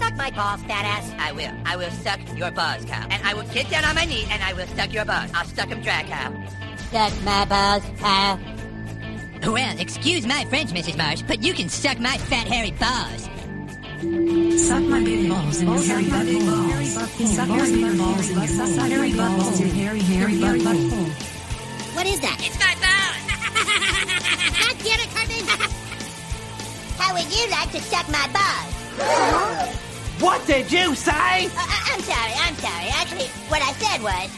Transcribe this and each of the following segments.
Suck my balls, fat ass. I will. I will suck your balls, Kyle. And I will get down on my knees and I will suck your balls. I'll suck them dry, Kyle. Suck my balls, Kyle. Well, excuse my French, Mrs. Marsh, but you can suck my fat, hairy balls. Suck my big balls in your hairy butthole. Suck your big balls in your hairy balls in your hairy, hairy butthole. What is that? It's my balls. God damn it, Cartman! How would you like to suck my balls? What did you say? Uh, uh, I'm sorry, I'm sorry. Actually, what I said was.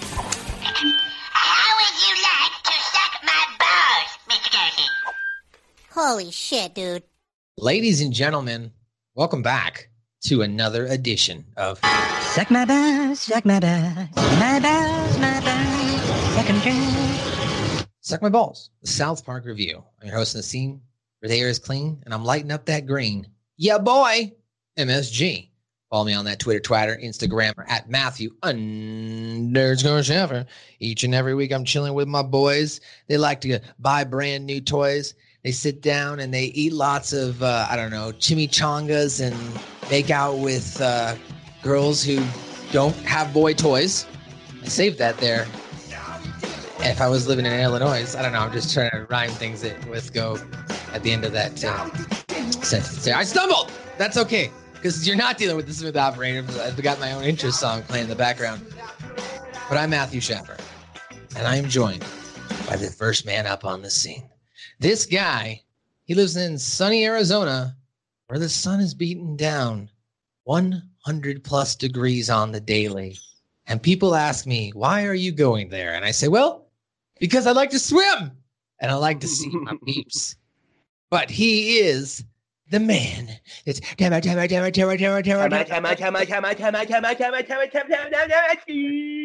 How would you like to suck my balls, Mr. Garrison? Holy shit, dude. Ladies and gentlemen, welcome back to another edition of Suck my balls, suck my balls, my balls, my balls, suck 'em dry. Suck My Balls, the South Park Review. I'm your host, Nassim, where the air is clean and I'm lighting up that green. Yeah, boy, MSG. Follow me on that Twitter, Twitter, Instagram, or at Matthew underscore Sheffer. Each and every week, I'm chilling with my boys. They like to buy brand new toys. They sit down and they eat lots of, uh, I don't know, chimichangas and make out with uh, girls who don't have boy toys. I saved that there. If I was living in Illinois, I don't know. I'm just trying to rhyme things that with go at the end of that uh, sentence. I stumbled. That's okay because you're not dealing with the smooth operator. I've got my own intro song playing in the background. But I'm Matthew Shepard, and I am joined by the first man up on the scene. This guy, he lives in sunny Arizona, where the sun is beaten down 100 plus degrees on the daily. And people ask me, why are you going there? And I say, well, because I like to swim and I like to see my peeps. But he is the man. It's damn it, damn it, damn it, damn it, damn it, damn it, damn it.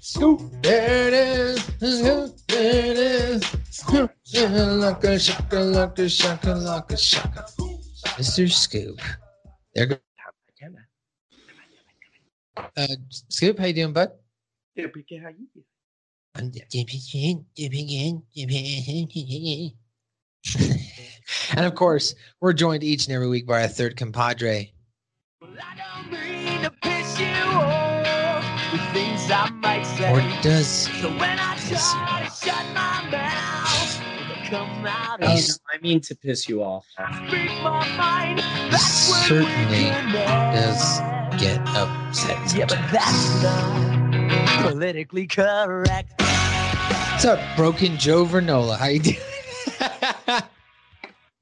Scoop, there it is. Scoop, there it is. Scoop, shakalaka, shakalaka, shakalaka, shaka. Mr. Scoop. There goes. Uh, Scoop, how you doing, bud? Yeah, PK, how you doing? And of course, we're joined each and every week by our third compadre. Or does he? He's- I mean to piss you off. he certainly does get upset. Yeah, but that's not politically correct. What's up, Broken Joe Vernola? How you doing?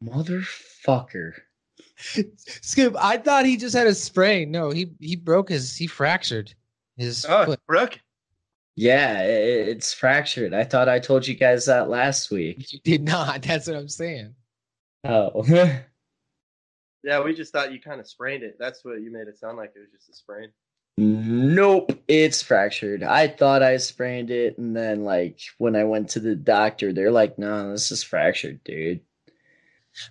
Motherfucker. Scoop, I thought he just had a sprain. No, he he broke his he fractured his Oh, foot. Brooke. Yeah, i- i- it's fractured. I thought I told you guys that last week. You did not. That's what I'm saying. Oh. Yeah, we just thought you kind of sprained it. That's what you made it sound like. It was just a sprain. nope, it's fractured. I thought I sprained it, and then, like, when I went to the doctor, they're like, no, this is fractured, dude.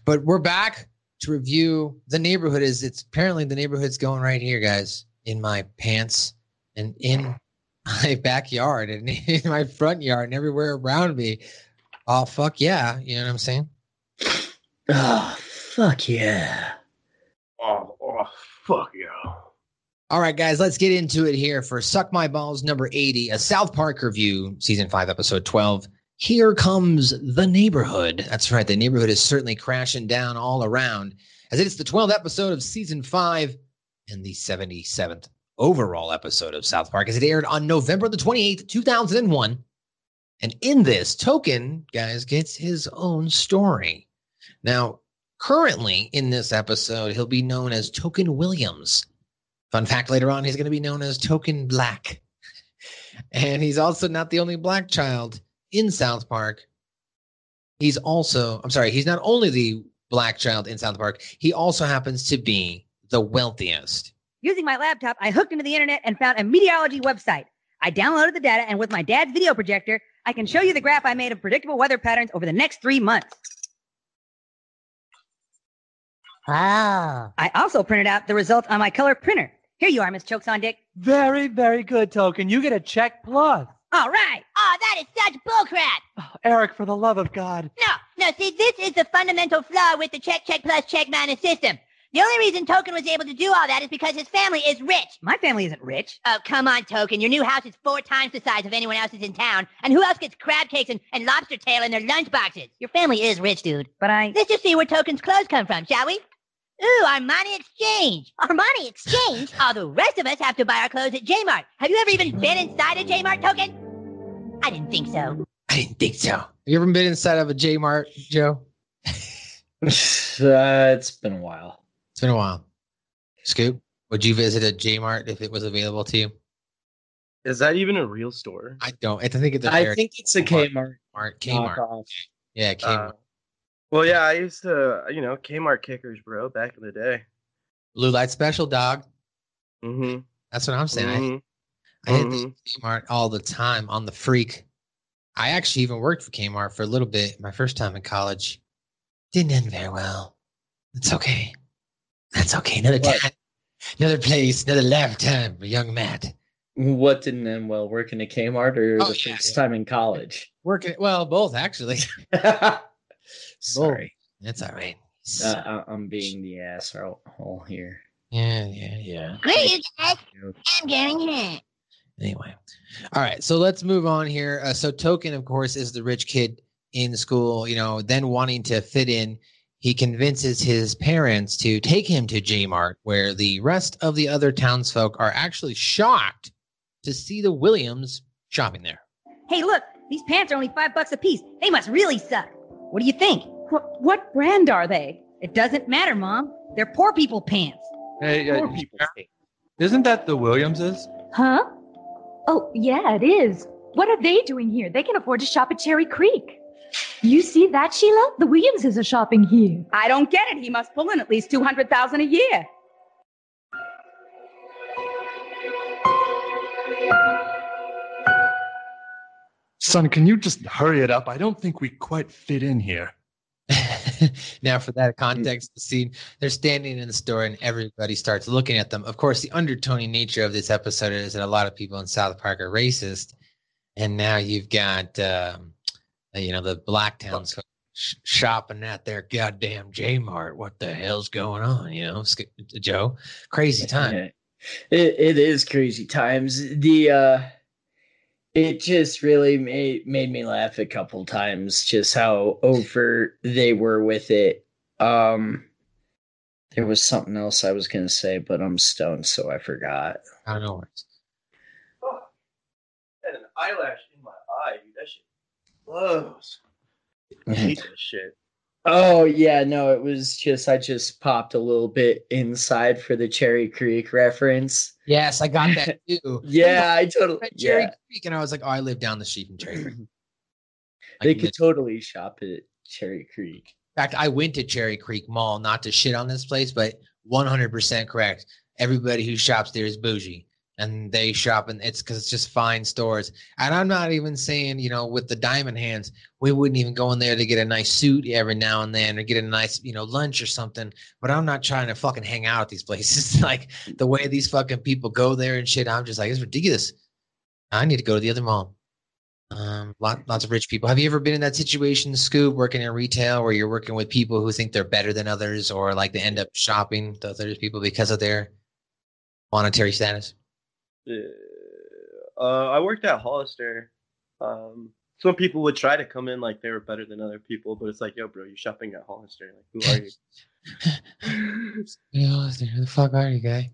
But we're back to review the neighborhood. Is it's apparently the neighborhood's going right here, guys, in my pants and in my backyard and in my front yard and everywhere around me. Oh fuck yeah! You know what I'm saying? Oh, fuck yeah. Oh, oh fuck yeah. All right, guys, let's get into it here for Suck My Balls number 80, a South Park review, season five, episode 12. Here comes the neighborhood. That's right. The neighborhood is certainly crashing down all around as it is the 12th episode of season five and the 77th overall episode of South Park as it aired on November the 28th, 2001. And in this, Token, guys, gets his own story. Now, currently in this episode, he'll be known as Token Williams. Fun fact later on, he's going to be known as Token Black. And he's also not the only black child in South Park. He's also, I'm sorry, he's not only the black child in South Park, he also happens to be the wealthiest. Using my laptop, I hooked into the internet and found a meteorology website. I downloaded the data, and with my dad's video projector, I can show you the graph I made of predictable weather patterns over the next three months. Wow. I also printed out the results on my color printer. Here you are, Miss Choksondik. Very, very good, Token. You get a check plus. All right. Oh, that is such bullcrap. Oh, Eric, for the love of God. No, no, see, this is the fundamental flaw with the check, check plus, check minus system. The only reason Token was able to do all that is because his family is rich. My family isn't rich. Oh, come on, Token. Your new house is four times the size of anyone else's in town. And who else gets crab cakes and, and lobster tail in their lunchboxes? Your family is rich, dude. But I. Let's just see where Token's clothes come from, shall we? Ooh, Armani Exchange. Armani Exchange? All the rest of us have to buy our clothes at J-Mart. Have you ever even been inside a J-Mart, Token? I didn't think so. I didn't think so. Have you ever been inside of a J Mart, Joe? uh, it's been a while. It's been a while. Scoop, would you visit a J Mart if it was available to you? Is that even a real store? I don't. I think it's a I fair- think it's a Kmart. Kmart. Kmart. knockoff. Yeah, Kmart. Uh, well, yeah, I used to, you know, Kmart kickers, bro, back in the day. Blue light special, dog. Mm-hmm. That's what I'm saying. I- Mhm. Hit the Kmart all the time on the freak. I actually even worked for Kmart for a little bit my first time in college. Didn't end very well. It's okay. That's okay. Another What? time, another place, another lifetime for young Matt. What didn't end well? Working at Kmart or Oh, the yeah, first yeah. time in college? Working well, both actually. Sorry, That's all right. uh, I- I'm being the asshole here. yeah, yeah, yeah. Great, you guys. I'm getting hit. Anyway, all right. So let's move on here. Uh, so Token, of course, is the rich kid in school. You know, then wanting to fit in, he convinces his parents to take him to J Mart, where the rest of the other townsfolk are actually shocked to see the Williams shopping there. Hey, look, these pants are only five bucks a piece. They must really suck. What do you think? What, what brand are they? It doesn't matter, Mom. They're poor people pants. Hey, uh, Poor people. isn't that the Williamses? Huh? Oh, yeah, it is. What are they doing here? They can afford to shop at Cherry Creek. You see that, Sheila? The Williamses are shopping here. I don't get it. He must pull in at least 200000 a year. Son, can you just hurry it up? I don't think we quite fit in here. now, for that context, the scene they're standing in the store and everybody starts looking at them. Of course, the undertoning nature of this episode is that a lot of people in South Park are racist, and now you've got um, you know the black towns sh- shopping at their goddamn J Mart. What the hell's going on? You know, Sk- Joe, crazy time. It, it is crazy times. The uh it just really made made me laugh a couple times just how over they were with it. Um there was something else I was gonna say, but I'm stoned, so I forgot. I don't know. Oh, and an eyelash in my eye, dude. That shit blows. I hate that shit. Oh yeah, no, it was just I just popped a little bit inside for the Cherry Creek reference. Yes, I got that too. Yeah, I totally At Cherry yeah. Creek, and I was like, oh, I live down the street from Cherry Creek. They could totally shop at Cherry Creek. In fact, I went to Cherry Creek Mall, not to shit on this place, but 100% correct. Everybody who shops there is bougie and they shop and it's because it's just fine stores. And I'm not even saying, you know, with the diamond hands, we wouldn't even go in there to get a nice suit every now and then or get a nice, you know, lunch or something. But I'm not trying to fucking hang out at these places. like the way these fucking people go there and shit, I'm just like, it's ridiculous. I need to go to the other mall. Um, lot, lots of rich people. Have you ever been in that situation, Scoop, working in retail, where you're working with people who think they're better than others, or like they end up shopping to other people because of their monetary status? Uh, uh, I worked at Hollister. Um, some people would try to come in like they were better than other people, but it's like, yo, bro, you're shopping at Hollister. Like, who are you? Yeah, who the fuck are you, guy?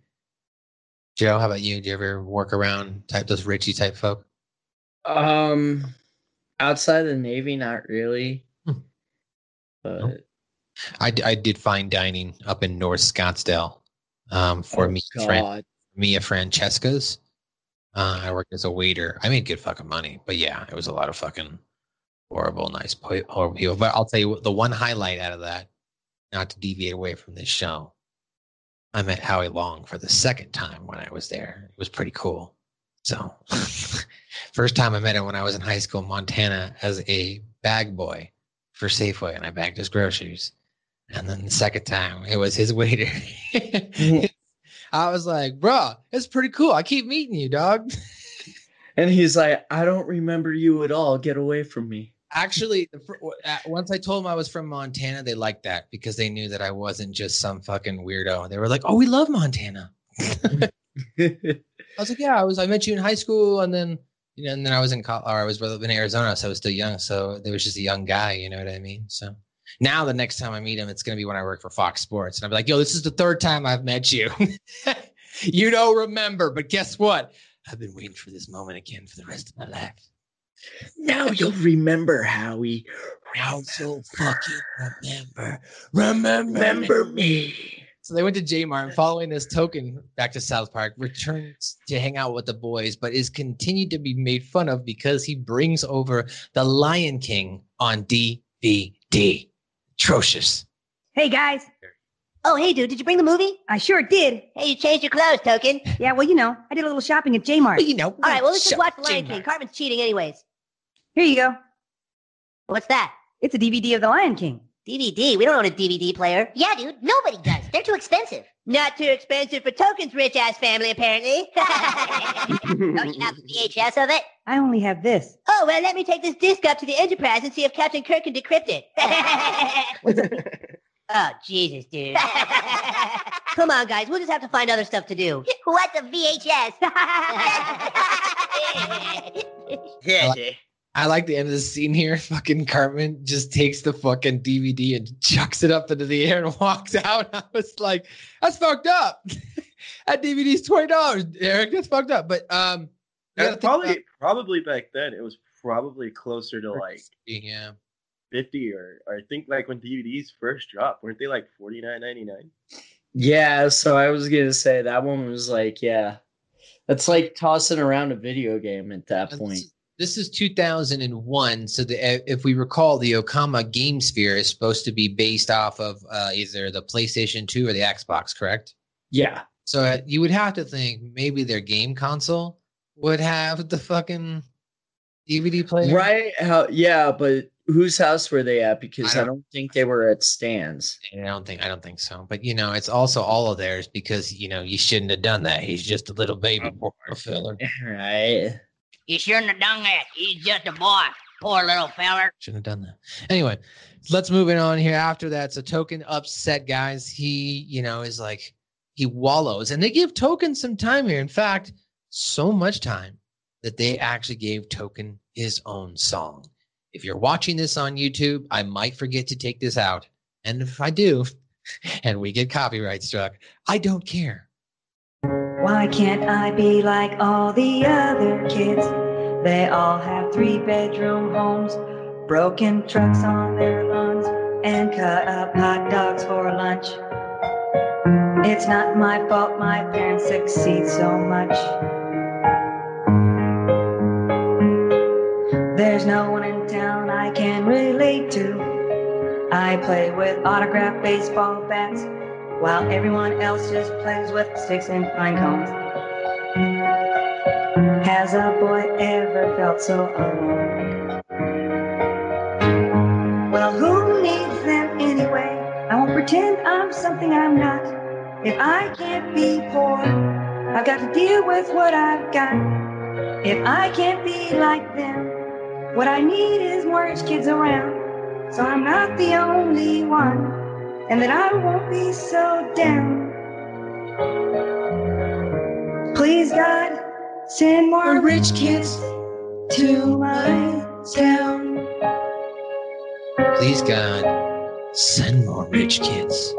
Joe, how about you? Do you ever work around type those Richie type folk? Um, outside the Navy, not really. Hmm. But I did fine dining up in North Scottsdale um, for Oh, me, Fran- God. Mia Francesca's. Uh, I worked as a waiter. I made good fucking money, but yeah, it was a lot of fucking horrible, nice, horrible people. But I'll tell you the one highlight out of that, not to deviate away from this show, I met Howie Long for the second time when I was there. It was pretty cool. So, first time I met him when I was in high school in Montana as a bag boy for Safeway, and I bagged his groceries. And then the second time, it was his waiter. I was like, bro, it's pretty cool. I keep meeting you, dog. and he's like, I don't remember you at all. Get away from me. Actually, once I told him I was from Montana, they liked that because they knew that I wasn't just some fucking weirdo. They were like, "Oh, we love Montana." I was like, "Yeah, I was. I met you in high school, and then you know, and then I was in col- or I was in Arizona, so I was still young. So there was just a young guy. You know what I mean? So now the next time I meet him, it's gonna be when I work for Fox Sports, and I'll be like, "Yo, this is the third time I've met you. you don't remember, but guess what? I've been waiting for this moment again for the rest of my life." Now you'll remember Howie. Now you'll fucking remember. Remember, Remember me. So they went to J Mart and following this token back to South Park, returns to hang out with the boys, but is continued to be made fun of because he brings over the Lion King on DVD. Atrocious. Hey guys. Oh, hey, dude, did you bring the movie? I sure did. Hey, you changed your clothes, Token. Yeah, well, you know, I did a little shopping at J-Mart. you know. All right, well, let's just watch The Lion J-Mart. King. Carmen's cheating anyways. Here you go. What's that? It's a DVD of The Lion King. DVD? We don't own a DVD player. Yeah, dude. Nobody does. They're too expensive. Not too expensive for Token's rich-ass family, apparently. Don't you have a VHS of it? I only have this. oh, well, let me take this disc up to the Enterprise and see if Captain Kirk can decrypt it. oh, oh Jesus, dude. Come on, guys. We'll just have to find other stuff to do. What's a VHS? Yeah, I like the end of the scene here. Fucking Cartman just takes the fucking DVD and chucks it up into the air and walks out. I was like, that's fucked up. that DVD's twenty dollars, Eric. That's fucked up. But um, That's probably about- probably back then it was probably closer to like yeah. 50 or, or I think like when DVDs first dropped, weren't they like 49.99? Yeah, so I was gonna say that one was like, yeah, that's like tossing around a video game at that point. This is 2001. So the, uh, if we recall, the Okama Game Sphere is supposed to be based off of uh, either the PlayStation 2 or the Xbox, correct? Yeah, So uh, you would have to think maybe their game console would have the fucking DVD player, right? How? Yeah, but whose house were they at? Because I I don't- don't, think they were at Stan's. I don't think I don't think so. But you know, it's also all of theirs because you know you shouldn't have done that. He's just a little baby boy filler. Right. You shouldn't have done that. He's just a boy. Poor little feller. Shouldn't have done that. Anyway, let's move it on here. After that, so Token upset guys. He, you know, is like he wallows, and they give Token some time here. In fact, so much time that they actually gave Token his own song. If you're watching this on YouTube, I might forget to take this out, and if I do, and we get copyright struck, I don't care. Why can't I be like all the other kids? They all have three bedroom homes, broken trucks on their lawns, and cut up hot dogs for lunch. It's not my fault my parents succeed so much. There's no one in town I can relate to. I play with autographed baseball bats while everyone else just plays with sticks and pine cones. Has a boy ever felt so alone? Well, who needs them anyway? I won't pretend I'm something I'm not. If I can't be poor, I've got to deal with what I've got. If I can't be like them, what I need is more rich kids around. So I'm not the only one and that I won't be so down. Please, God, send more rich kids to my town. Please, God, send more rich kids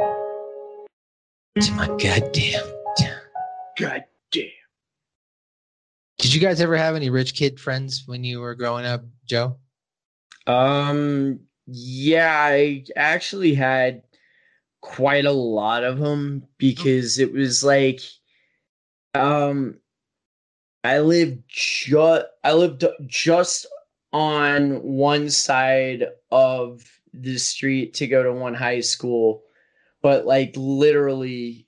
to my goddamn town. God damn. Did you guys ever have any rich kid friends when you were growing up, Joe? Um, yeah, I actually had quite a lot of them because it was like, um, I lived just I lived just on one side of the street to go to one high school, but like literally,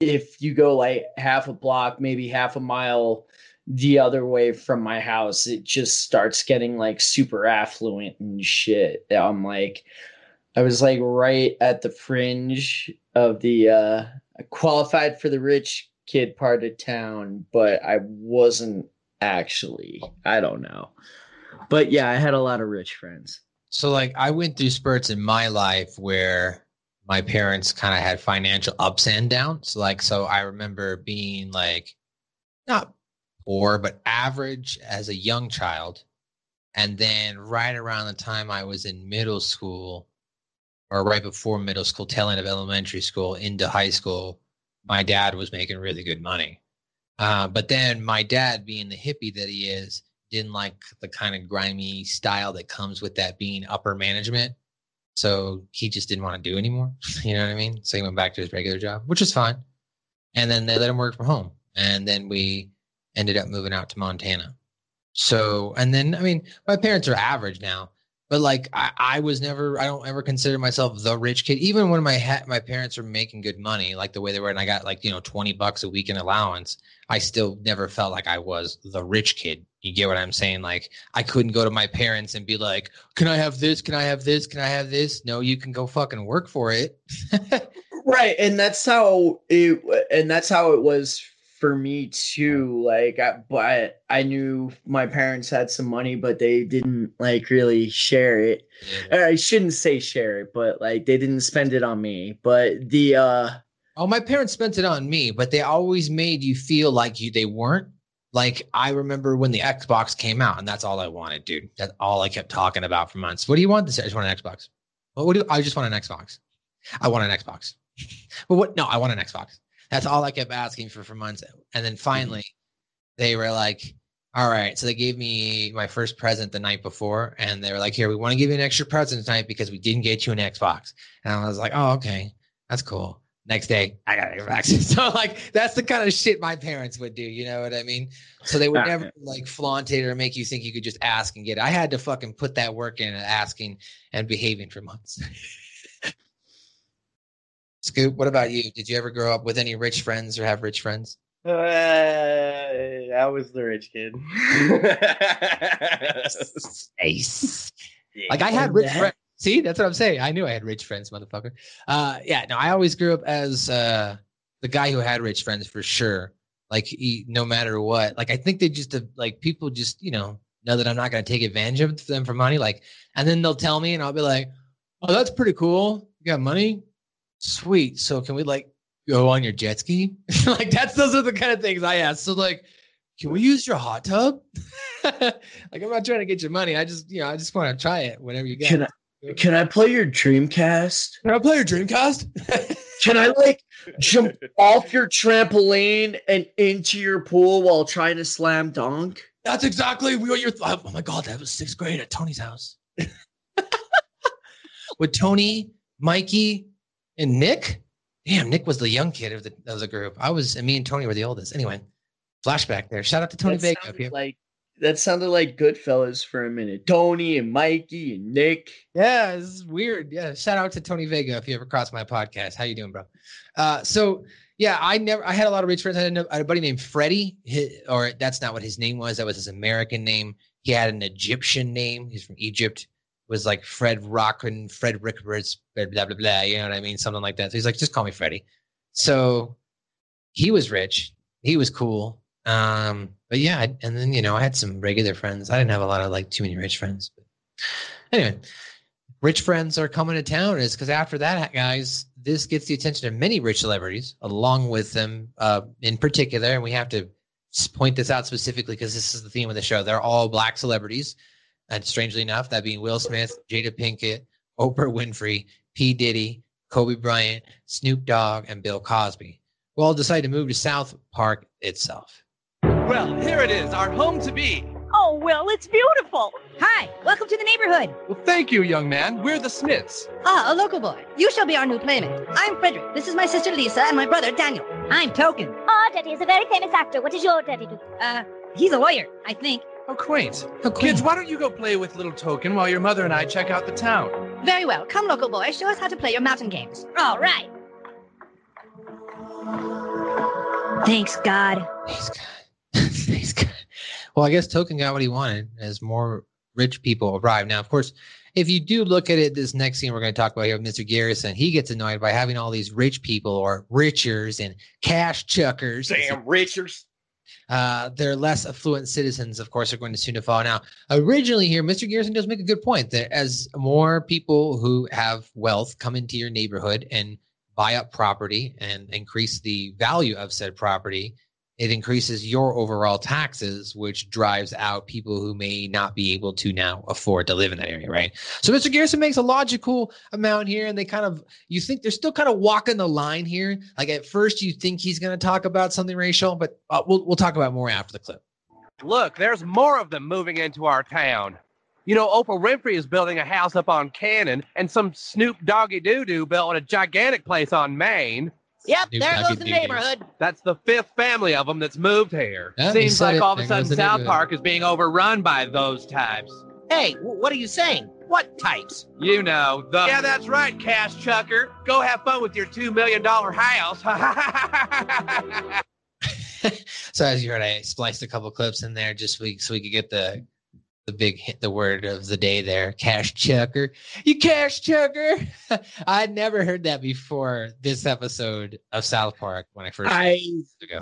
if you go like half a block, maybe half a mile the other way from my house, it just starts getting like super affluent and shit. I'm like, I was like right at the fringe of the uh qualified for the rich kid part of town, but I wasn't actually. I don't know. But yeah, I had a lot of rich friends. So, like, I went through spurts in my life where my parents kind of had financial ups and downs. Like, so I remember being like not poor, but average as a young child. And then right around the time I was in middle school, or right before middle school, tail end of elementary school into high school, my dad was making really good money. Uh, but then my dad, being the hippie that he is, didn't like the kind of grimy style that comes with that being upper management. So he just didn't want to do anymore. You know what I mean? So he went back to his regular job, which is fine. And then they let him work from home. And then we ended up moving out to Montana. So, and then, I mean, my parents are average now, but like I, I was never, I don't ever consider myself the rich kid. Even when my ha- my parents were making good money, like the way they were, and I got like you know twenty bucks a week in allowance, I still never felt like I was the rich kid. You get what I'm saying? Like I couldn't go to my parents and be like, "Can I have this? Can I have this? Can I have this?" No, you can go fucking work for it. right, and that's how it and that's how it was for me too. Like, I, but I knew my parents had some money, but they didn't like really share it. Or I shouldn't say share it, but like they didn't spend it on me. But the uh Oh, my parents spent it on me, but they always made you feel like you they weren't. Like I remember when the Xbox came out, and that's all I wanted, dude. That's all I kept talking about for months. What do you want? This I just want an Xbox. What, what do I just want an Xbox? I want an Xbox. but what? No, I want an Xbox. That's all I kept asking for for months. And then mm-hmm. finally, they were like, "All right." So they gave me my first present the night before, and they were like, "Here, we want to give you an extra present tonight because we didn't get you an Xbox." And I was like, "Oh, okay, that's cool." next day I got an Xbox. So like that's the kind of shit my parents would do. You know what I mean? So they would never like flaunt it or make you think you could just ask and get it. I had to fucking put that work in and asking and behaving for months. Scoop, what about you? Did you ever grow up with any rich friends or have rich friends? Uh, I was the rich kid. Ace. Like I had rich friends. See, that's what I'm saying. I knew I had rich friends, motherfucker. Uh, yeah, no, I always grew up as uh, the guy who had rich friends for sure. Like, he, no matter what, like I think they just uh, like people just you know know that I'm not going to take advantage of them for money. Like, and then they'll tell me, and I'll be like, "Oh, that's pretty cool. You got money, sweet. So can we like go on your jet ski? like, that's those are the kind of things I ask. So like, can we use your hot tub? like, I'm not trying to get your money. I just you know I just want to try it. whenever you get. Can I can I play your Dreamcast? Can I play your Dreamcast? Can I like jump off your trampoline and into your pool while trying to slam dunk? That's exactly what you're. Oh my god, that was sixth grade at Tony's house. With Tony, Mikey, and Nick. Damn, Nick was the young kid of the of the group. I was, and me and Tony were the oldest. Anyway, flashback there. Shout out to Tony That Vega. sounded if you- Like that sounded like Goodfellas for a minute. Tony and Mikey and Nick. Yeah, it's weird. Yeah, shout out to Tony Vega if you ever cross my podcast. How you doing, bro? Uh, so yeah, I never. I had a lot of rich friends. I had a, I had a buddy named Freddie, or that's not what his name was. That was his American name. He had an Egyptian name. He's from Egypt. Was like Fred Rockin, Fred Rickards, blah blah blah blah. You know what I mean? Something like that. So he's like, just call me Freddie. So he was rich. He was cool. Um, but yeah, I, and then you know, I had some regular friends. I didn't have a lot of like too many rich friends. But anyway, rich friends are coming to town is because after that, guys, this gets the attention of many rich celebrities, along with them uh, in particular. And we have to point this out specifically because this is the theme of the show. They're all black celebrities. And strangely enough, that being Will Smith, Jada Pinkett, Oprah Winfrey, P. Diddy, Kobe Bryant, Snoop Dogg, and Bill Cosby. we all decided to move to South Park itself. Well, here it is, our home to be. Oh, Will, it's beautiful. Hi, welcome to the neighborhood. Well, thank you, young man. We're the Smiths. Ah, a local boy. You shall be our new playmate. I'm Frederick. This is my sister Lisa and my brother Daniel. I'm Token. Our daddy is a very famous actor. What does your daddy do? Uh, he's a lawyer, I think. How quaint. Kids, why don't you go play with little Token while your mother and I check out the town? Very well. Come, local boy. Show us how to play your mountain games. All right. Thanks, God. Thanks, God. Thanks, God. Well, I guess Token got what he wanted as more rich people arrive. Now, of course, if you do look at it, this next scene we're going to talk about here with Mr. Garrison, he gets annoyed by having all these rich people or richers and cash chuckers. Damn richers. Uh, their less affluent citizens, of course, are going to soon to follow. Now, originally here, Mr. Garrison does make a good point that as more people who have wealth come into your neighborhood and buy up property and increase the value of said property, it increases your overall taxes, which drives out people who may not be able to now afford to live in that area, right? So Mr. Garrison makes a logical amount here, and they kind of you think they're still kind of walking the line here. Like at first, you think he's going to talk about something racial, but uh, we'll we'll talk about more after the clip. Look, there's more of them moving into our town. You know, Oprah Winfrey is building a house up on Cannon, and some Snoop Doggy Doo Doo built a gigantic place on Maine. Yep, Snoop there goes the Doo-Doo. neighborhood. That's the fifth family of them that's moved here. Yeah, Seems like it. all of a sudden goes South. Park is being overrun by those types. Hey, w- what are you saying? What types? You know, the. Yeah, that's right, Cash Chucker. Go have fun with your $2 million house. So as you heard, I spliced a couple clips in there just so we, so we could get the the big hit, the word of the day there, cash chucker. You cash chucker. I'd never heard that before this episode of South Park when I first I ago.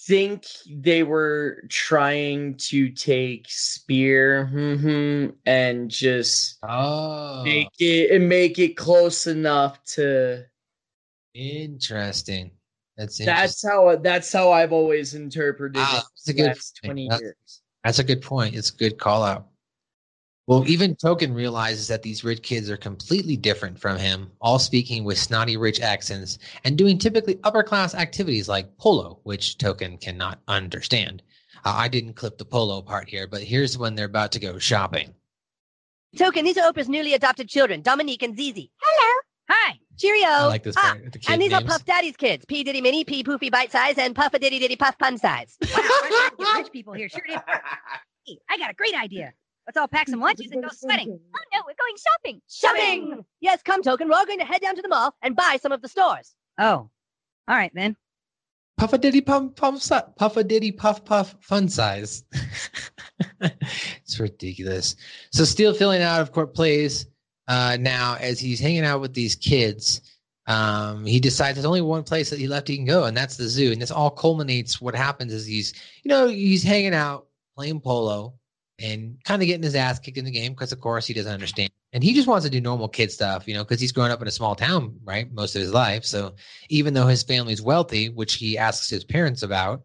think they were trying to take Spear mhm, and just oh. make it and make it close enough to. Interesting. That's That's how that's how I've always interpreted it. the good last twenty That's- years. That's a good point. It's a good call out. Well, even Token realizes that these rich kids are completely different from him, all speaking with snotty rich accents and doing typically upper class activities like polo, which Token cannot understand. Uh, I didn't clip the polo part here, but here's when they're about to go shopping. Token, these are Oprah's newly adopted children, Dominique and Zizi. Hello. Hi. Cheerio. I like this Ah, the kid and these names. are Puff Daddy's kids. P Diddy Mini, P Poofy Bite Size, and Puff a Diddy Diddy Puff Pun Size. Wow, we're get rich people here. Sure is. Hey, I got a great idea. Let's all pack some lunches and go sweating. Oh no, we're going shopping. Shopping! Yes, come, Token. We're all going to head down to the mall and buy some of the stores. Oh, all right then. Puff a diddy pump pump si- puff a diddy puff puff fun size. it's ridiculous. So still filling out of court plays uh, now as he's hanging out with these kids. Um, he decides there's only one place that he left he can go, and that's the zoo. And this all culminates. What happens is he's, you know, he's hanging out playing polo and kind of getting his ass kicked in the game because, of course, he doesn't understand. And he just wants to do normal kid stuff, you know, because he's grown up in a small town, right, most of his life. So even though his family's wealthy, which he asks his parents about,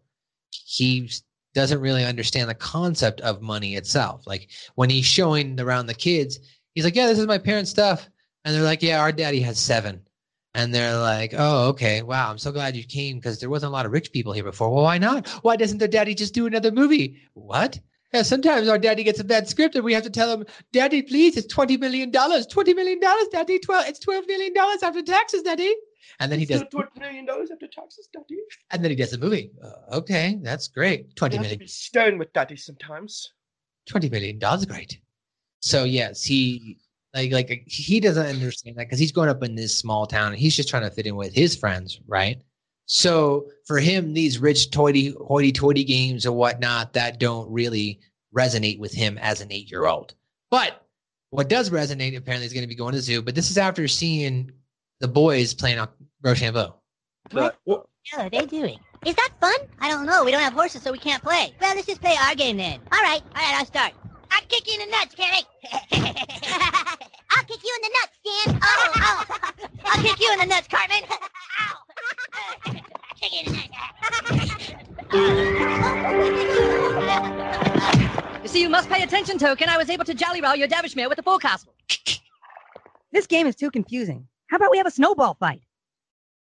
he doesn't really understand the concept of money itself. Like when he's showing around the kids, he's like, "Yeah, this is my parents' stuff," and they're like, "Yeah, our daddy has seven. And they're like, "Oh, okay, wow, I'm so glad you came because there wasn't a lot of rich people here before." Well, why not? Why doesn't their daddy just do another movie? What? Yeah, sometimes our daddy gets a bad script and we have to tell him, Daddy, please, it's $20 million. $20 million, Daddy. 12, it's $12 million after taxes, Daddy. And then he does, twenty million dollars after taxes, Daddy. and then he does a movie. Uh, okay, that's great. $20 million. You have to be stern with Daddy sometimes. twenty million dollars great so yes he like like he doesn't understand that because he's growing up in this small town and he's just trying to fit in with his friends right so for him these rich toity hoity-toity games or whatnot that don't really resonate with him as an eight-year-old but what does resonate apparently is going to be going to the zoo but this is after seeing the boys playing on rochambeau What the hell are they doing? Is that fun? I don't know. We don't have horses, so we can't play. Well, let's just play our game then. All right. All right, I'll start. I'll kick you in the nuts, Carrie. I'll kick you in the nuts, Dan. Oh, oh. I'll kick you in the nuts, Cartman. Ow. I'll kick you in the nuts. You see, you must pay attention, Token. I was able to jolly-roll your Davishmere with the forecastle. this game is too confusing. How about we have a snowball fight?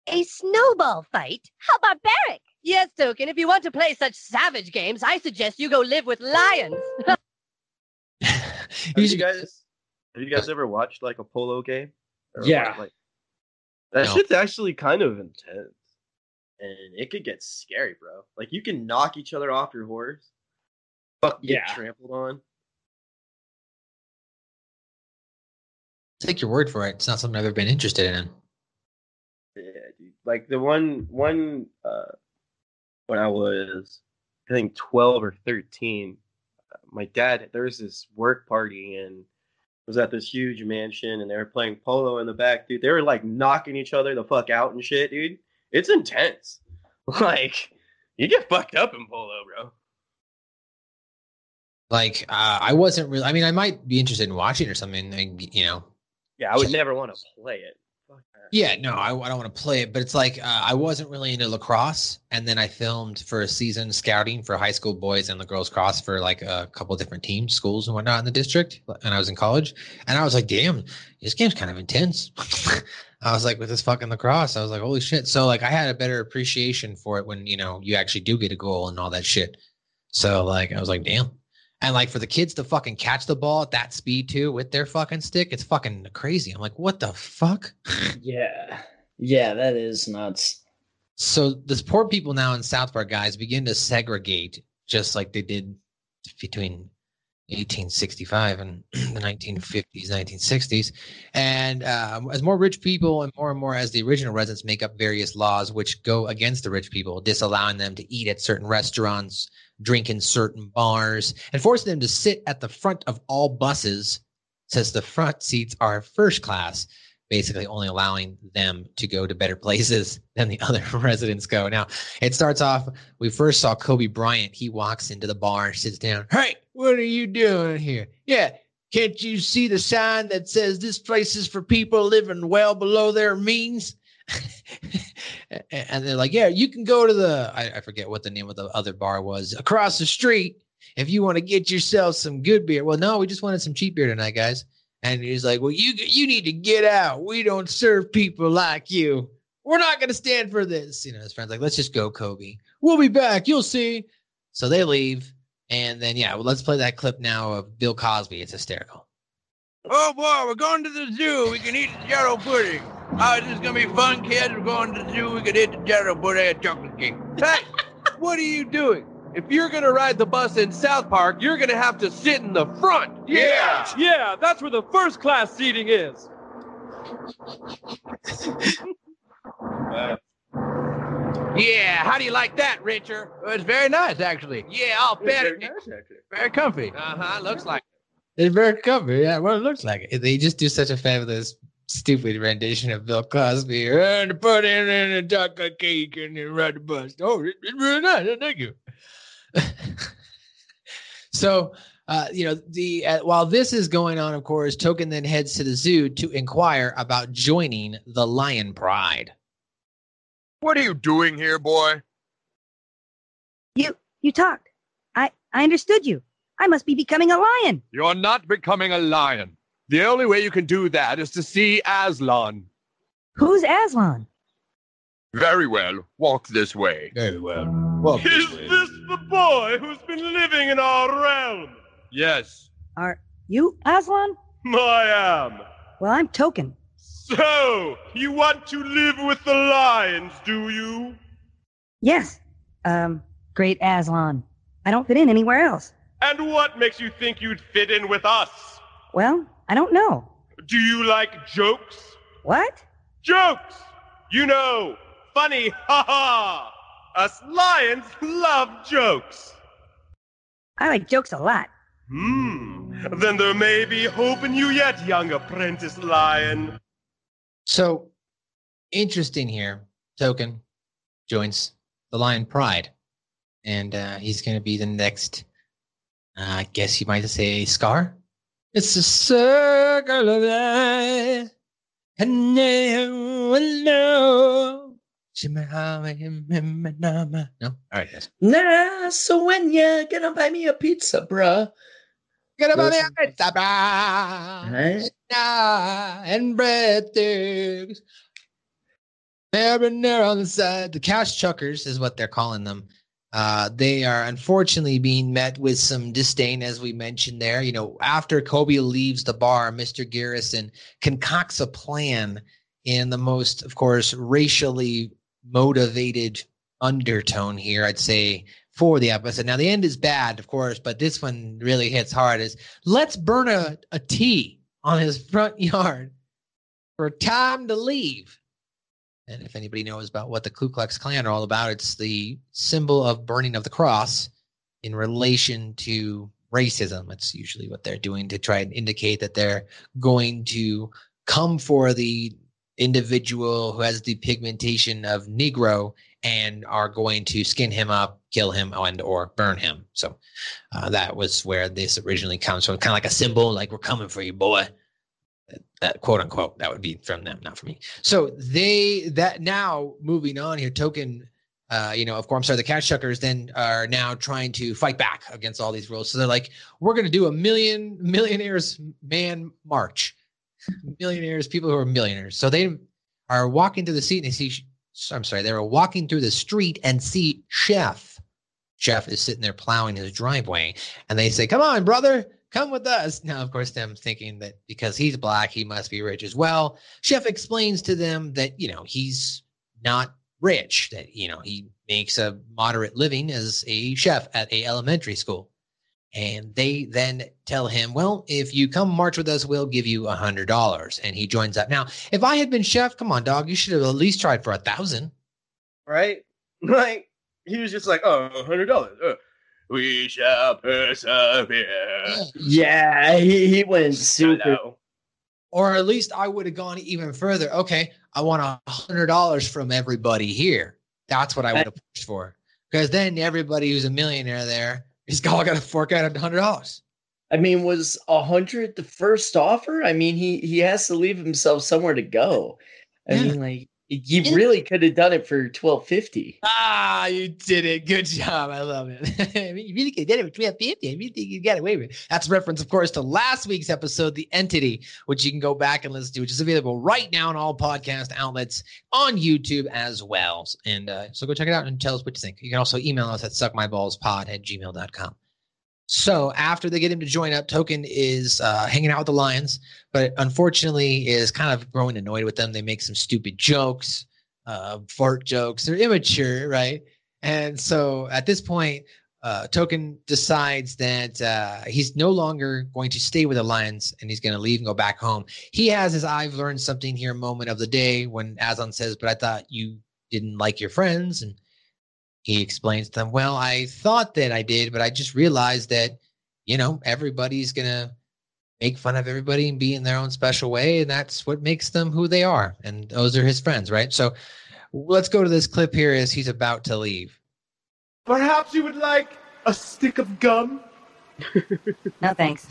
A snowball fight? How barbaric! Yes, Token. If you want to play such savage games, I suggest you go live with lions. Have you guys have you guys ever watched like a polo game? Or Yeah. watched, Like, that No. shit's actually kind of intense. And it could get scary, bro. Like you can knock each other off your horse. Fuck get Yeah. trampled on. Take your word for it. It's not something I've ever been interested in. Yeah, dude. Like the one one uh when I was I think twelve or thirteen, my dad there was this work party and it was at this huge mansion and they were playing polo in the back, dude. They were like knocking each other the fuck out and shit, dude. It's intense. Like you get fucked up in polo, bro. Like, uh, I wasn't really. I mean, I might be interested in watching or something. Like, you know, Yeah, I would never want to play it. Yeah, no, I, I don't want to play it, but it's like uh, I wasn't really into lacrosse, and then I filmed for a season scouting for high school boys and the girls cross for like a couple different teams, schools, and whatnot in the district. And I was in college, and I was like, "Damn, this game's kind of intense." I was like, with this fucking lacrosse, I was like, "Holy shit!" So like, I had a better appreciation for it when you know you actually do get a goal and all that shit. So like, I was like, "Damn." And like for the kids to fucking catch the ball at that speed too with their fucking stick, it's fucking crazy. I'm like, what the fuck? Yeah. Yeah, that is nuts. So these poor people now in South Park, guys, begin to segregate just like they did between 1865 and the 1950s, 1960s. And uh, as more rich people and more and more as the original residents make up various laws which go against the rich people, disallowing them to eat at certain restaurants, drink in certain bars, and forcing them to sit at the front of all buses, since the front seats are first class basically only allowing them to go to better places than the other residents go. Now, it starts off, we first saw Kobe Bryant. He walks into the bar, sits down. Hey, what are you doing here? Yeah, can't you see the sign that says this place is for people living well below their means? and they're like, yeah, you can go to the, I, I forget what the name of the other bar was, across the street if you want to get yourself some good beer. Well, no, we just wanted some cheap beer tonight, guys. And he's like, "Well, you you need to get out. We don't serve people like you. We're not going to stand for this." You know, his friends like, "Let's just go, Kobe. We'll be back. You'll see." So they leave, and then yeah, well, let's play that clip now of Bill Cosby. It's hysterical. Oh boy, we're going to the zoo. We can eat the jello pudding. Oh, this is gonna be fun, kids. We're going to the zoo. We can eat the jello pudding and chocolate cake. Hey, what are you doing? If you're gonna ride the bus in South Park, you're gonna have to sit in the front. Yeah, yeah, that's where the first class seating is. Uh, Yeah, how do you like that, Richard? It's very nice, actually. Yeah, I'll bet it. Very comfy. Uh huh. Looks like. It. It's very comfy. Yeah, well, it looks like it. They just do such a fabulous, stupid rendition of Bill Cosby. And put in a chocolate cake and then ride the bus. Oh, it- it's really nice. Thank you. so uh, you know the uh, while this is going on of course token then heads to the zoo to inquire about joining the lion pride What are you doing here, boy? You you talked. I I understood you. I must be becoming a lion. You're not becoming a lion. The only way you can do that is to see Aslan. Who's Aslan? Very well. Walk this way. Very well. Walk Is this the boy who's been living in our realm? Yes, Are you Aslan? I am. Well, I'm Token. So, you want to live with the lions, do you? Yes. Um, great Aslan. I don't fit in anywhere else. And what makes you think you'd fit in with us? Well, I don't know. Do you like jokes? What? Jokes! You know, funny, ha ha! Us lions love jokes. I like jokes a lot. Hmm. Then there may be hope in you yet, young apprentice lion. So interesting here. Token joins the lion pride and uh, he's going to be the next uh, i guess you might say scar. It's a circle of life. And never know. No? All right guys. Nah, so when ya gonna buy me a pizza, bruh? Forget about the pizza brown Right? and breadsticks. Marinara on the side. The cash chuckers is what they're calling them. Uh, they are unfortunately being met with some disdain, as we mentioned there. You know, after Kobe leaves the bar, Mr. Garrison concocts a plan in the most, of course, racially motivated undertone here, I'd say, for the episode. Now, the end is bad, of course, but this one really hits hard. Is let's burn a, a T on his front yard for time to leave. And if anybody knows about what the Ku Klux Klan are all about, it's the symbol of burning of the cross in relation to racism. It's usually what they're doing to try and indicate that they're going to come for the individual who has the pigmentation of Negro and are going to skin him up, kill him, and or burn him. So uh, that was where this originally comes from. Kind of like a symbol, like we're coming for you, boy. That quote unquote that would be from them not from me. So they that now moving on here token uh you know of course I'm sorry the cash chuckers then are now trying to fight back against all these rules. So they're like we're going to do a million millionaires man march. Millionaires people who are millionaires. So they are walking through the seat and they see i'm sorry they were walking through the street and see chef chef is sitting there plowing his driveway and they say come on brother come with us. Now, of course, them thinking that because he's black, he must be rich as well. Chef explains to them that, you know, he's not rich, that, you know, he makes a moderate living as a chef at a elementary school. And they then tell him, well, if you come march with us, we'll give you a hundred dollars. And he joins up. Now, if I had been chef, come on, dog, you should have at least tried for a thousand. Right? Like he was just like, oh, a hundred dollars. Uh, we shall persevere. Yeah, he, he went super. Hello. Or at least I would have gone even further. Okay, I want a hundred dollars from everybody here. That's what I would have pushed for. Because then everybody who's a millionaire there is all got to fork out a hundred dollars. I mean, was a hundred the first offer? I mean, he he has to leave himself somewhere to go. I Yeah. mean, like you really could have done it for twelve fifty. Ah, you did it. Good job. I love it. I mean, you really could have did it with 1250. I really think you got away with it. That's a reference, of course, to last week's episode, The Entity, which you can go back and listen to, which is available right now on all podcast outlets on YouTube as well. And uh, so go check it out and tell us what you think. You can also email us at suckmyballspod at gmail.com. So after they get him to join up, Token is uh, hanging out with the Lions, but unfortunately is kind of growing annoyed with them. They make some stupid jokes, uh, fart jokes. They're immature, right? And so at this point, uh, Token decides that uh, he's no longer going to stay with the Lions and he's going to leave and go back home. He has his I've learned something here moment of the day when Aslan says, But I thought you didn't like your friends. And he explains to them, Well, I thought that I did, but I just realized that, you know, everybody's going to make fun of everybody and be in their own special way. And that's what makes them who they are. And those are his friends, right? So let's go to this clip here as he's about to leave. Perhaps you would like a stick of gum? No, thanks.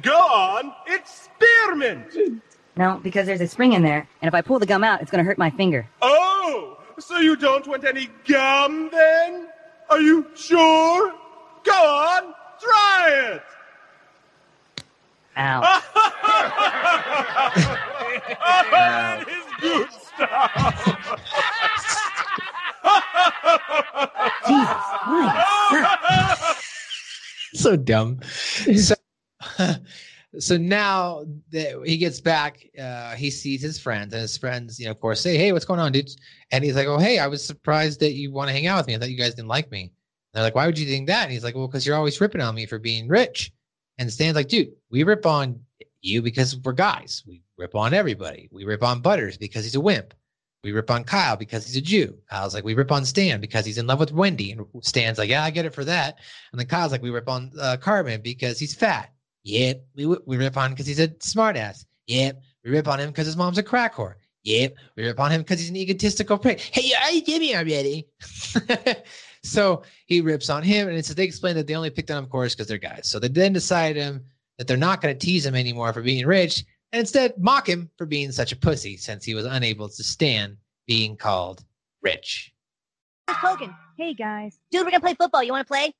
Go on, it's spearmint! No, because there's a spring in there, and if I pull the gum out, it's going to hurt my finger. Oh, so you don't want any gum then? Are you sure? Go on, try it! Ow. oh, it is good stuff! so dumb. So, so now that he gets back, uh, he sees his friends, and his friends, you know, of course, say, "Hey, what's going on, dudes?" And he's like, "Oh, hey, I was surprised that you want to hang out with me. I thought you guys didn't like me." And they're like, "Why would you think that?" And he's like, "Well, because you're always ripping on me for being rich." And Stan's like, "Dude, we rip on you because we're guys. We rip on everybody. We rip on Butters because he's a wimp. We rip on Kyle because he's a Jew. Kyle's like, we rip on Stan because he's in love with Wendy. And Stan's like, yeah, I get it for that. And then Kyle's like, we rip on uh, Cartman because he's fat. Yep. We, we rip on him because he's a smartass. Yep. We rip on him because his mom's a crack whore. Yep. We rip on him because he's an egotistical prick. Hey, you did me already. so he rips on him. And so they explain that they only picked on him, of course, because they're guys. So they then decide him that they're not going to tease him anymore for being rich and instead mock him for being such a pussy since he was unable to stand being called rich. Token. Hey guys. Dude, we're gonna play football. You wanna play?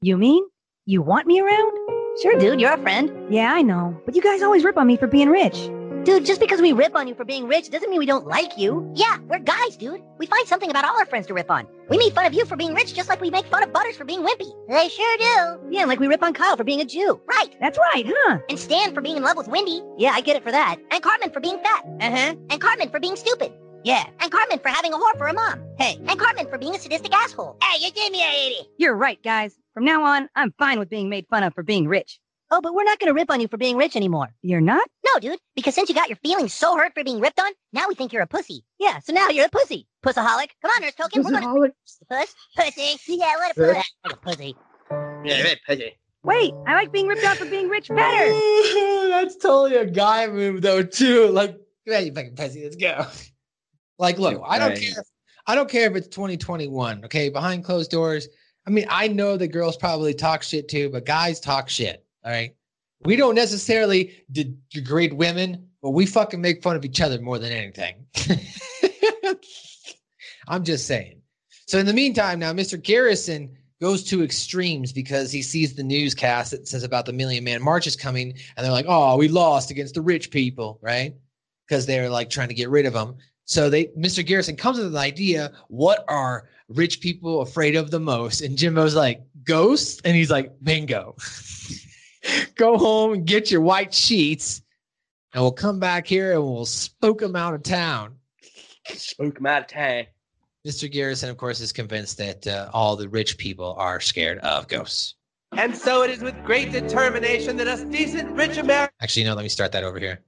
You mean you want me around? Sure, dude, you're a friend. Yeah, I know. But you guys always rip on me for being rich. Dude, just because we rip on you for being rich doesn't mean we don't like you. Yeah, we're guys, dude. We find something about all our friends to rip on. We make fun of you for being rich just like we make fun of Butters for being wimpy. They sure do. Yeah, like we rip on Kyle for being a Jew. Right. That's right, huh? And Stan for being in love with Wendy. Yeah, I get it for that. And Cartman for being fat. Uh-huh. And Cartman for being stupid. Yeah. And Cartman for having a whore for a mom. Hey. And Cartman for being a sadistic asshole. Hey, you gave me a 80. You're right, guys. From now on, I'm fine with being made fun of for being rich. Oh, but we're not going to rip on you for being rich anymore. You're not? No, dude. Because since you got your feelings so hurt for being ripped on, now we think you're a pussy. Yeah, so now you're a pussy. Pussaholic. Come on, Nurse Token. We're gonna... Puss? Pussy. Yeah, what a puss. Like a pussy. Yeah, right, pussy. Wait, I like being ripped on for being rich better. That's totally a guy move though, too. Like, yeah, you fucking pussy, let's go. Like, look, I don't Right. care. I don't care if it's 2021. Okay, behind closed doors. I mean, I know that girls probably talk shit too, but guys talk shit. All right. We don't necessarily de- degrade women, but we fucking make fun of each other more than anything. I'm just saying. So in the meantime, now Mr. Garrison goes to extremes because he sees the newscast that says about the Million Man March is coming, and they're like, "Oh, we lost against the rich people," right? Because they're like trying to get rid of them. So they, Mr. Garrison comes with an idea. What are rich people afraid of the most? And Jimbo's like, ghosts, and he's like, bingo. Go home and get your white sheets, and we'll come back here and we'll spook them out of town. Spook them out of town. Mr. Garrison, of course, is convinced that uh, all the rich people are scared of ghosts. And so it is with great determination that us decent rich Americans. Actually, no, let me start that over here.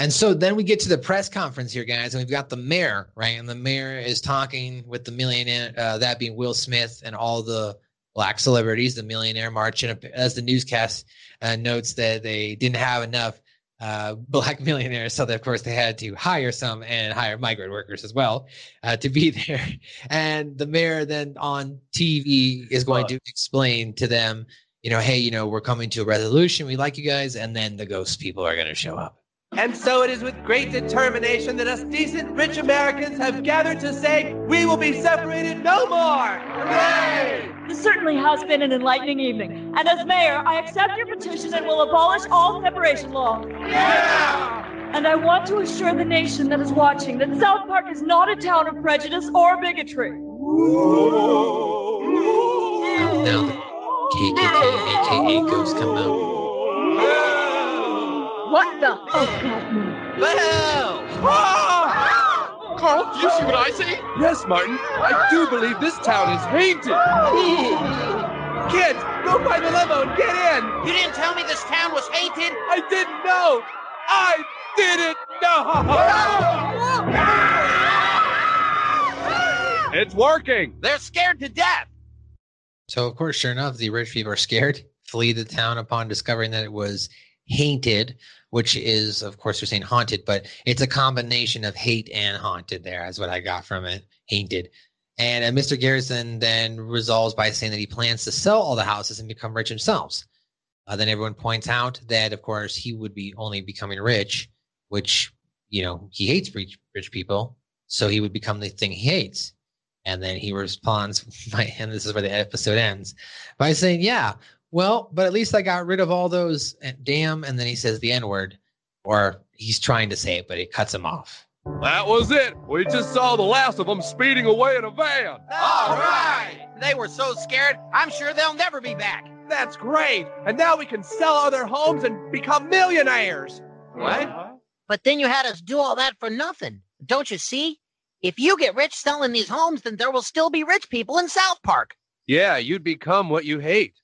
And so then we get to the press conference here, guys, and we've got the mayor, right? And the mayor is talking with the millionaire, uh, that being Will Smith and all the black celebrities, the millionaire march. And as the newscast uh, notes that they didn't have enough uh, black millionaires, so that, of course they had to hire some and hire migrant workers as well uh, to be there. And the mayor then on TV is going to explain to them, you know, hey, you know, we're coming to a resolution. We like you guys, and then the ghost people are going to show up. And so it is with great determination that us decent rich Americans have gathered to say we will be separated no more. Hooray! This certainly has been an enlightening evening. And as mayor, I accept your petition and will abolish all separation law. Yeah! And I want to assure the nation that is watching that South Park is not a town of prejudice or bigotry. Now the KKK, aka ghosts come out. What the? Oh, God, no. Ah! Carl, do you see what I see? Yes, Martin. I do believe this town is haunted. Kids, go find the limo and get in. You didn't tell me this town was hated? I didn't know. I didn't know. it's working. They're scared to death. So, of course, sure enough, the rich people are scared, flee the town upon discovering that it was haunted, which is, of course, they're saying haunted, but it's a combination of hate and haunted there, is what I got from it. Haunted. And uh, Mr. Garrison then resolves by saying that he plans to sell all the houses and become rich himself. Uh, then everyone points out that, of course, he would be only becoming rich, which, you know, he hates rich, rich people. So he would become the thing he hates. And then he responds by, and this is where the episode ends, by saying, Yeah, well, but at least I got rid of all those uh, damn. And then he says the N word, or he's trying to say it, but it cuts him off. That was it. We just saw the last of them speeding away in a van. All right. They were so scared, I'm sure they'll never be back. That's great. And now we can sell other homes and become millionaires. What? But then you had us do all that for nothing. Don't you see? If you get rich selling these homes, then there will still be rich people in South Park. Yeah, you'd become what you hate.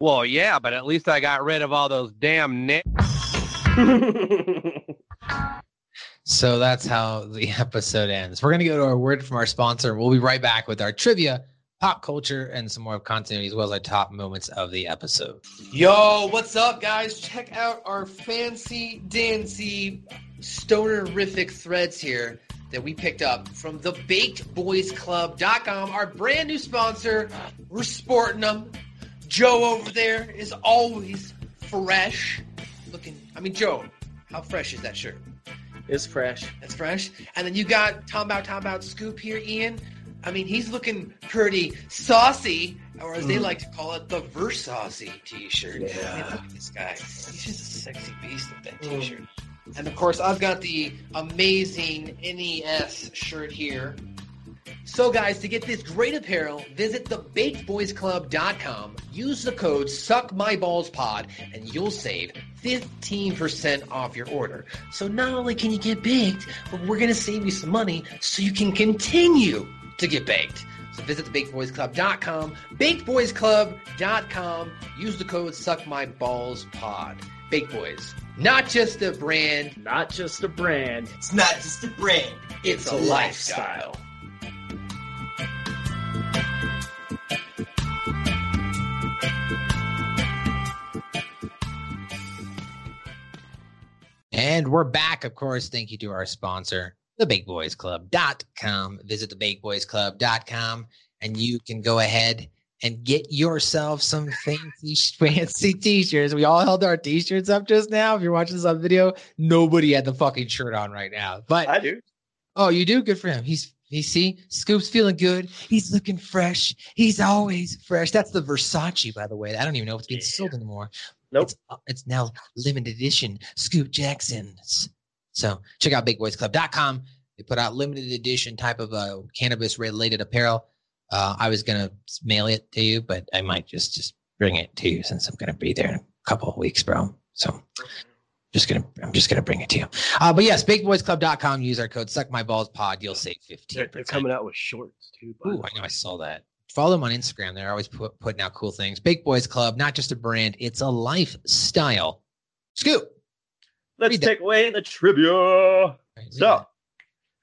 Well, yeah, but at least I got rid of all those damn ni- So that's how the episode ends. We're going to go to our word from our sponsor. We'll be right back with our trivia, pop culture, and some more continuity, as well as our top moments of the episode. Yo, what's up, guys? Check out our fancy dancy stonerific threads here that we picked up from the thebakedboysclub.com, our brand new sponsor. We're sporting them. Joe over there is always fresh looking. I mean, Joe, how fresh is that shirt? It's fresh. That's fresh. And then you got Tom Bout Tom Bout Scoop here, Ian. I mean, he's looking pretty saucy or as they mm-hmm. like to call it, the Versace t-shirt. Yeah. Look at this guy. He's just a sexy beast with that mm. t-shirt. And of course, I've got the amazing NES shirt here. So, guys, to get this great apparel, visit thebakedboysclub.com. Use the code SuckMyBallsPod, and you'll save 15% off your order. So, not only can you get baked, but we're going to save you some money so you can continue to get baked. So, visit thebakedboysclub.com, bakedboysclub.com. Use the code SuckMyBallsPod. Baked Boys, not just a brand, not just a brand. It's not just a brand. It's, a lifestyle. And we're back, of course. Thank you to our sponsor, thebakedboysclub.com. Visit thebakedboysclub.com and you can go ahead and get yourself some fancy, fancy t-shirts. We all held our t-shirts up just now. If you're watching this on video, nobody had the fucking shirt on right now. But I do. Oh, you do? Good for him. He's you see, Scoop's feeling good. He's looking fresh. He's always fresh. That's the Versace, by the way. I don't even know if it's being sold anymore. Nope. It's, uh, it's now limited edition Scoop Jackson's. So check out bakedboysclub.com. They put out limited edition type of uh, cannabis related apparel. Uh, I was gonna mail it to you, but I might just just bring it to you since I'm gonna be there in a couple of weeks, bro. So just gonna I'm just gonna bring it to you. Uh, but yes, bakedboysclub.com. Use our code Suck My Balls Pod. You'll save fifteen. They're, they're coming out with shorts too. Ooh, I know. I saw that. Follow them on Instagram. They're always put, putting out cool things. Baked Boys Club, not just a brand, it's a lifestyle. Scoop. Let's Read that. take away the trivia. So,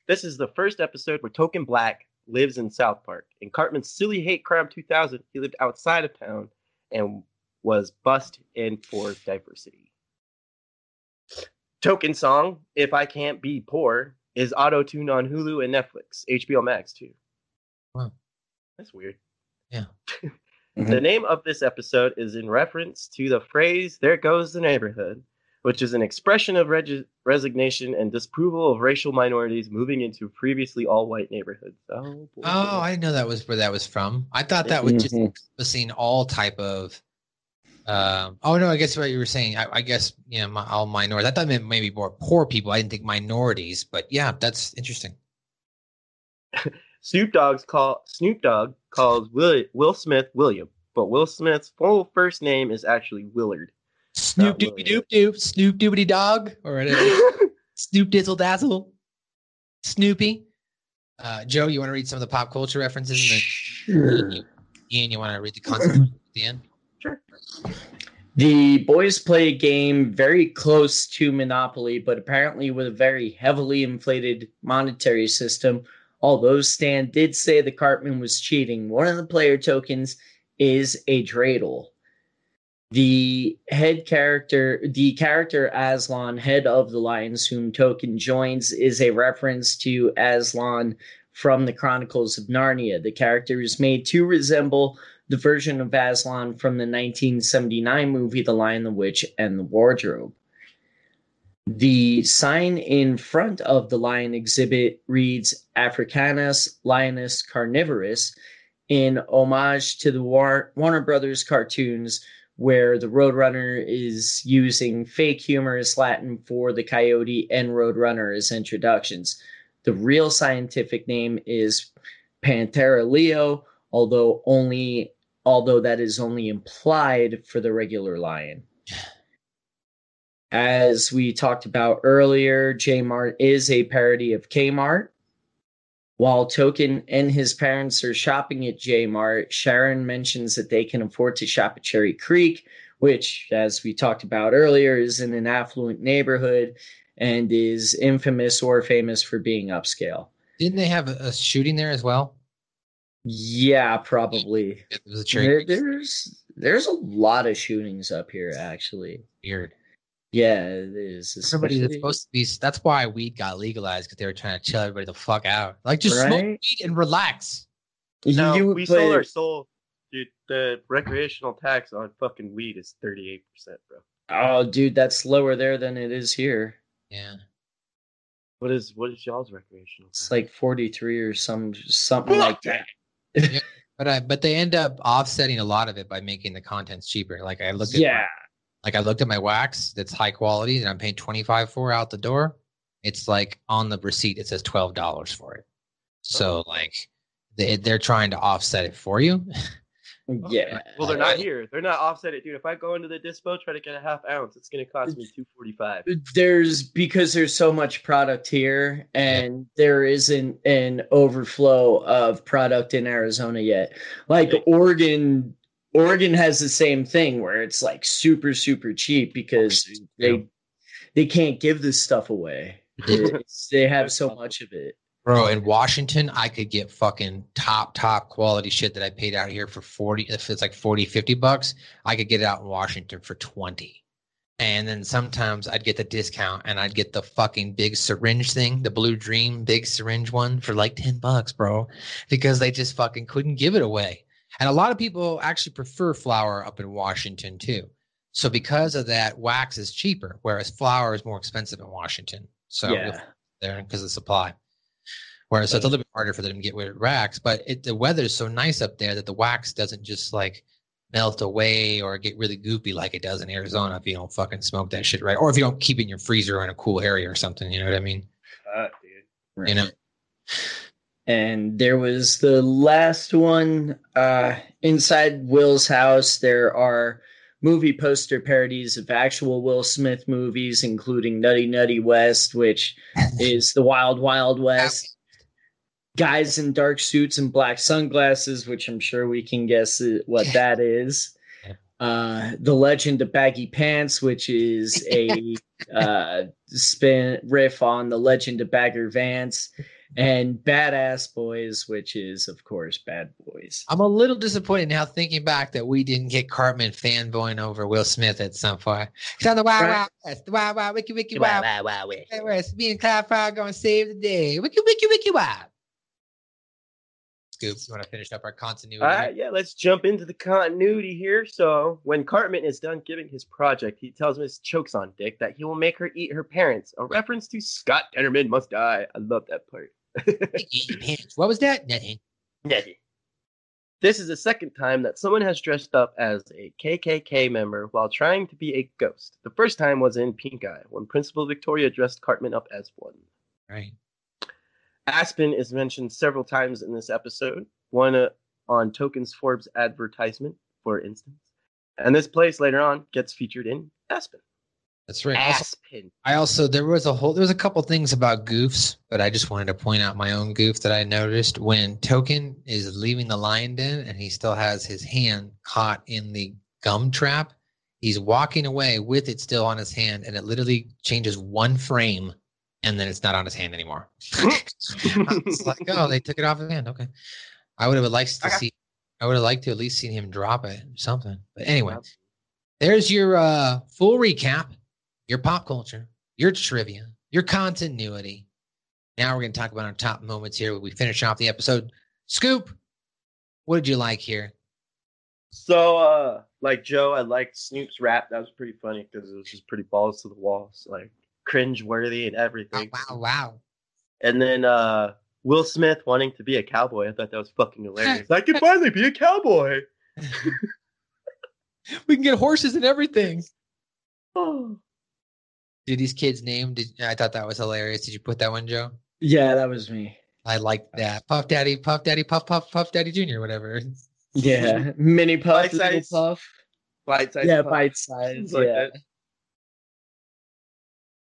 this is the first episode where Token Black lives in South Park. In Cartman's Silly Hate Crime 2000, he lived outside of town and was bussed in for diversity. Token song, If I Can't Be Poor, is auto tuned on Hulu and Netflix, HBO Max too. Wow. That's weird. Yeah. The name of this episode is in reference to the phrase "There goes the neighborhood," which is an expression of reg- resignation and disapproval of racial minorities moving into previously all-white neighborhoods. Oh, boy. Oh, I didn't know that was where that was from. I thought that was just encompassing all type of. Um, oh no, I guess what you were saying. I, I guess you know, my, all minorities. I thought it meant maybe more poor people. I didn't think minorities, but yeah, that's interesting. Snoop Dogg's call Snoop Dogg calls Will, Will Smith William, but Will Smith's full first name is actually Willard. Snoop doopy doop doop, Snoop doobity dog, or. Snoop dizzle dazzle, Snoopy. Uh, Joe, you want to read some of the pop culture references? Sure. Ian, you, Ian, you want to read the concept at the end? Sure. The boys play a game very close to Monopoly, but apparently with a very heavily inflated monetary system. Although Stan did say the Cartman was cheating, one of the player tokens is a dreidel. The head character, the character Aslan, head of the Lions, whom Token joins, is a reference to Aslan from the Chronicles of Narnia. The character is made to resemble the version of Aslan from the 1979 movie The Lion, the Witch, and the Wardrobe. The sign in front of the lion exhibit reads Africanus lioness carnivorus in homage to the War- Warner Brothers cartoons where the Roadrunner is using fake humorous Latin for the coyote and Roadrunner as introductions. The real scientific name is Panthera leo, although only although that is only implied for the regular lion. As we talked about earlier, J Mart is a parody of Kmart. While Token and his parents are shopping at J Mart, Sharon mentions that they can afford to shop at Cherry Creek, which, as we talked about earlier, is in an affluent neighborhood and is infamous or famous for being upscale. Didn't they have a, shooting there as well? Yeah, probably. It was a. There- there's there's a lot of shootings up here, actually. Weird. Yeah, it is. Everybody that's supposed to be. That's why weed got legalized because they were trying to chill everybody the fuck out. Like just smoke weed and relax. No, You we play- sold our soul. Dude, the recreational tax on fucking weed is 38%, bro. Oh, dude, that's lower there than it is here. Yeah. What is what is y'all's recreational? It's like 43 or some something like that. But I but they end up offsetting a lot of it by making the contents cheaper. Like I looked at Yeah. Like I looked at my wax that's high quality and I'm paying 25 for out the door. It's like on the receipt it says $12 for it. So oh. like they they're trying to offset it for you. Yeah. Well, they're not here. They're not offset it, dude. If I go into the dispo, try to get a half ounce, it's gonna cost me two forty five. there's because there's so much product here and there isn't an overflow of product in Arizona yet. Like Oregon Oregon has the same thing where it's like super super cheap because they they can't give this stuff away. They have so much of it. Bro, in Washington, I could get fucking top, top quality shit that I paid out here for 40. If it's like 40, 50 bucks, I could get it out in Washington for 20. And then sometimes I'd get the discount and I'd get the fucking big syringe thing, the Blue Dream big syringe one for like 10 bucks, bro, because they just fucking couldn't give it away. And a lot of people actually prefer flour up in Washington too. So because of that, wax is cheaper, whereas flour is more expensive in Washington. So Yeah. there because of the supply. Whereas so it's a little bit harder for them to get rid of wax, but it, the is so nice up there that the wax doesn't just like melt away or get really goopy like it does in Arizona if you don't fucking smoke that shit right, or if you don't keep it in your freezer or in a cool area or something. You know what I mean? Uh, dude. You know. And there was the last one uh inside will's house. There are movie poster parodies of actual will smith movies including nutty nutty west which is the wild wild west. Guys in dark suits and black sunglasses which i'm sure we can guess what that is. Uh the legend of baggy pants which is a uh spin riff on the legend of bagger vance and badass boys which is of course bad boys I'm a little disappointed now thinking back that we didn't get Cartman fanboying over Will Smith at some point. Because on the Wild Right. Wild West, the Wild Wild Wiki Wiki Wow, Wild wow, wow, wow. Wild West, me and Cloud Frog gonna save the day. Wiki Wiki Wiki Wild. Scoop, you want to finish up our continuity? All right, yeah, let's jump into the continuity here. So, when Cartman is done giving his project, he tells Miss Choksondik that he will make her eat her parents, a reference to Scott Tenorman Must Die. I love that part. What was that? Nothing. Nothing. This is the second time that someone has dressed up as a KKK member while trying to be a ghost. The first time was in Pink Eye, when Principal Victoria dressed Cartman up as one. Right. Aspen is mentioned several times in this episode, one uh, on Tokens Forbes advertisement, for instance. And this place later on gets featured in Aspen. That's right. Aspen. I also there was a whole there was a couple things about goofs, but I just wanted to point out my own goof that I noticed when Token is leaving the lion den and he still has his hand caught in the gum trap. He's walking away with it still on his hand, and it literally changes one frame, and then it's not on his hand anymore. it's like, oh, they took it off his hand. Okay, I would have liked to see. I would have liked to at least seen him drop it or something. But anyway, there's your uh, full recap, your pop culture, your trivia, your continuity. Now we're going to talk about our top moments here when we finish off the episode. Scoop, what did you like here? So, uh, like Joe, I liked Snoop's rap. That was pretty funny because it was just pretty balls to the walls, like cringe worthy and everything. Wow, wow. And then uh, Will Smith wanting to be a cowboy. I thought that was fucking hilarious. I can finally be a cowboy. We can get horses and everything. Oh. Dude, these kids' name. Did, I thought that was hilarious. Did you put that one, Joe? yeah that was me I liked that. Puff Daddy, Puff Daddy, Puff Puff, Puff Daddy Jr., whatever. yeah mini puff Bite little size. puff Bite size. yeah puff. bite size like yeah that.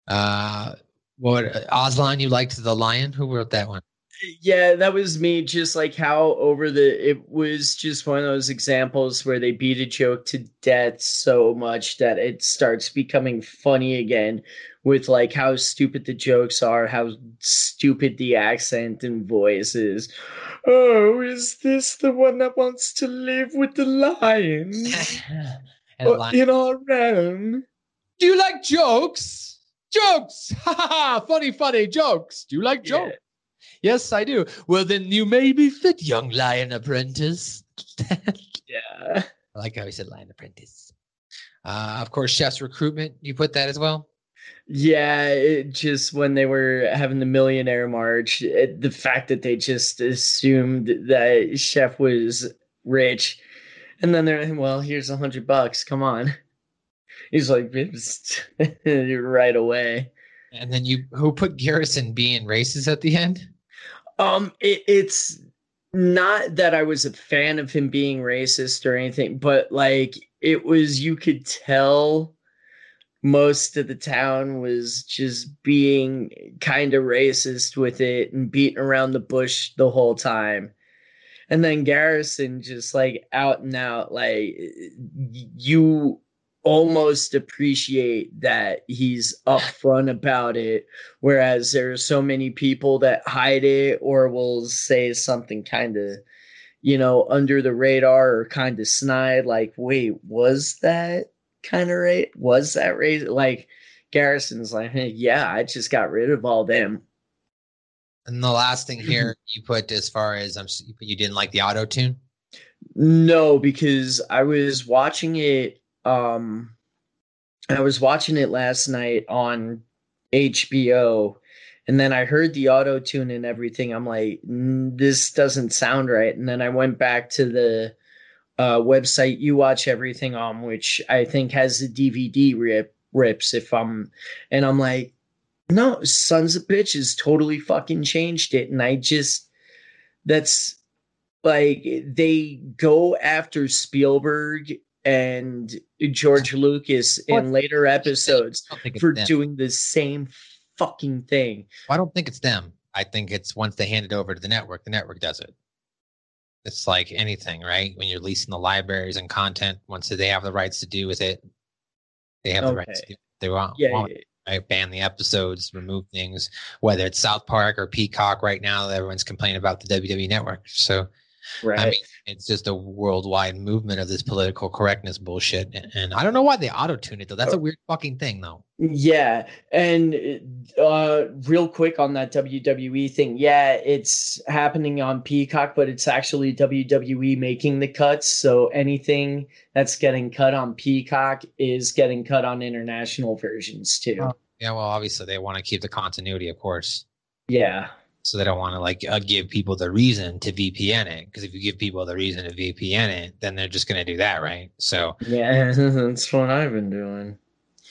Uh, what Aslan? You liked the lion? Who wrote that one? yeah that was me just like how over the it was just one of those examples where they beat a joke to death so much that it starts becoming funny again with like how stupid the jokes are how stupid the accent and voice is oh is this the one that wants to live with the lion Uh, lion- in our realm Do you like jokes? Jokes! Ha ha ha! Funny, funny jokes. Do you like Yeah. jokes? Yes, I do. Well, then you may be fit, young lion apprentice. yeah I like how he said lion apprentice. Uh, of course, chef's recruitment. You put that as well. Yeah, it just when they were having the millionaire march, it, the fact that they just assumed that Chef was rich, and then they're like, well, here's a hundred bucks. Come on. He's like, right away. And then you who put Garrison being racist at the end? Um, it, it's not that I was a fan of him being racist or anything, but like it was, you could tell most of the town was just being kind of racist with it and beating around the bush the whole time. And then Garrison just like out and out, like you almost appreciate that he's upfront about it. Whereas there are so many people that hide it or will say something kind of, you know, under the radar or kind of snide, like, wait, was that kind of right? Was that right? Like Garrison's like, hey, yeah, I just got rid of all them. And the last thing here you put as far as I'm you didn't like the auto tune? No, because I was watching it um I was watching it last night on HBO and then I heard the auto tune and everything. I'm like, this doesn't sound right. And then I went back to the uh, website you watch everything on, which I think has the DVD rip rips. If I'm, and I'm like, no, Sons of Bitches totally fucking changed it, and I just that's like they go after Spielberg and George Lucas in what? later episodes for doing the same fucking thing. Well, I don't think it's them. I think it's once they hand it over to the network, the network does it. It's like anything, right? When you're leasing the libraries and content, once they have the rights to do with it, they have okay. the rights to do They want, yeah, want yeah. Right? ban the episodes, remove things, whether it's South Park or Peacock right now, everyone's complaining about the WWE network. So Right. I mean, it's just a worldwide movement of this political correctness bullshit. And I don't know why they auto tune it though. That's a weird fucking thing though. Yeah. And uh real quick on that WWE thing. Yeah, it's happening on Peacock, but it's actually WWE making the cuts. So anything that's getting cut on Peacock is getting cut on international versions too. Oh, yeah, well, obviously they want to keep the continuity, of course. Yeah so they don't want to like uh, give people the reason to VPN it because if you give people the reason to VPN it, then they're just going to do that, right? So yeah, that's what I've been doing.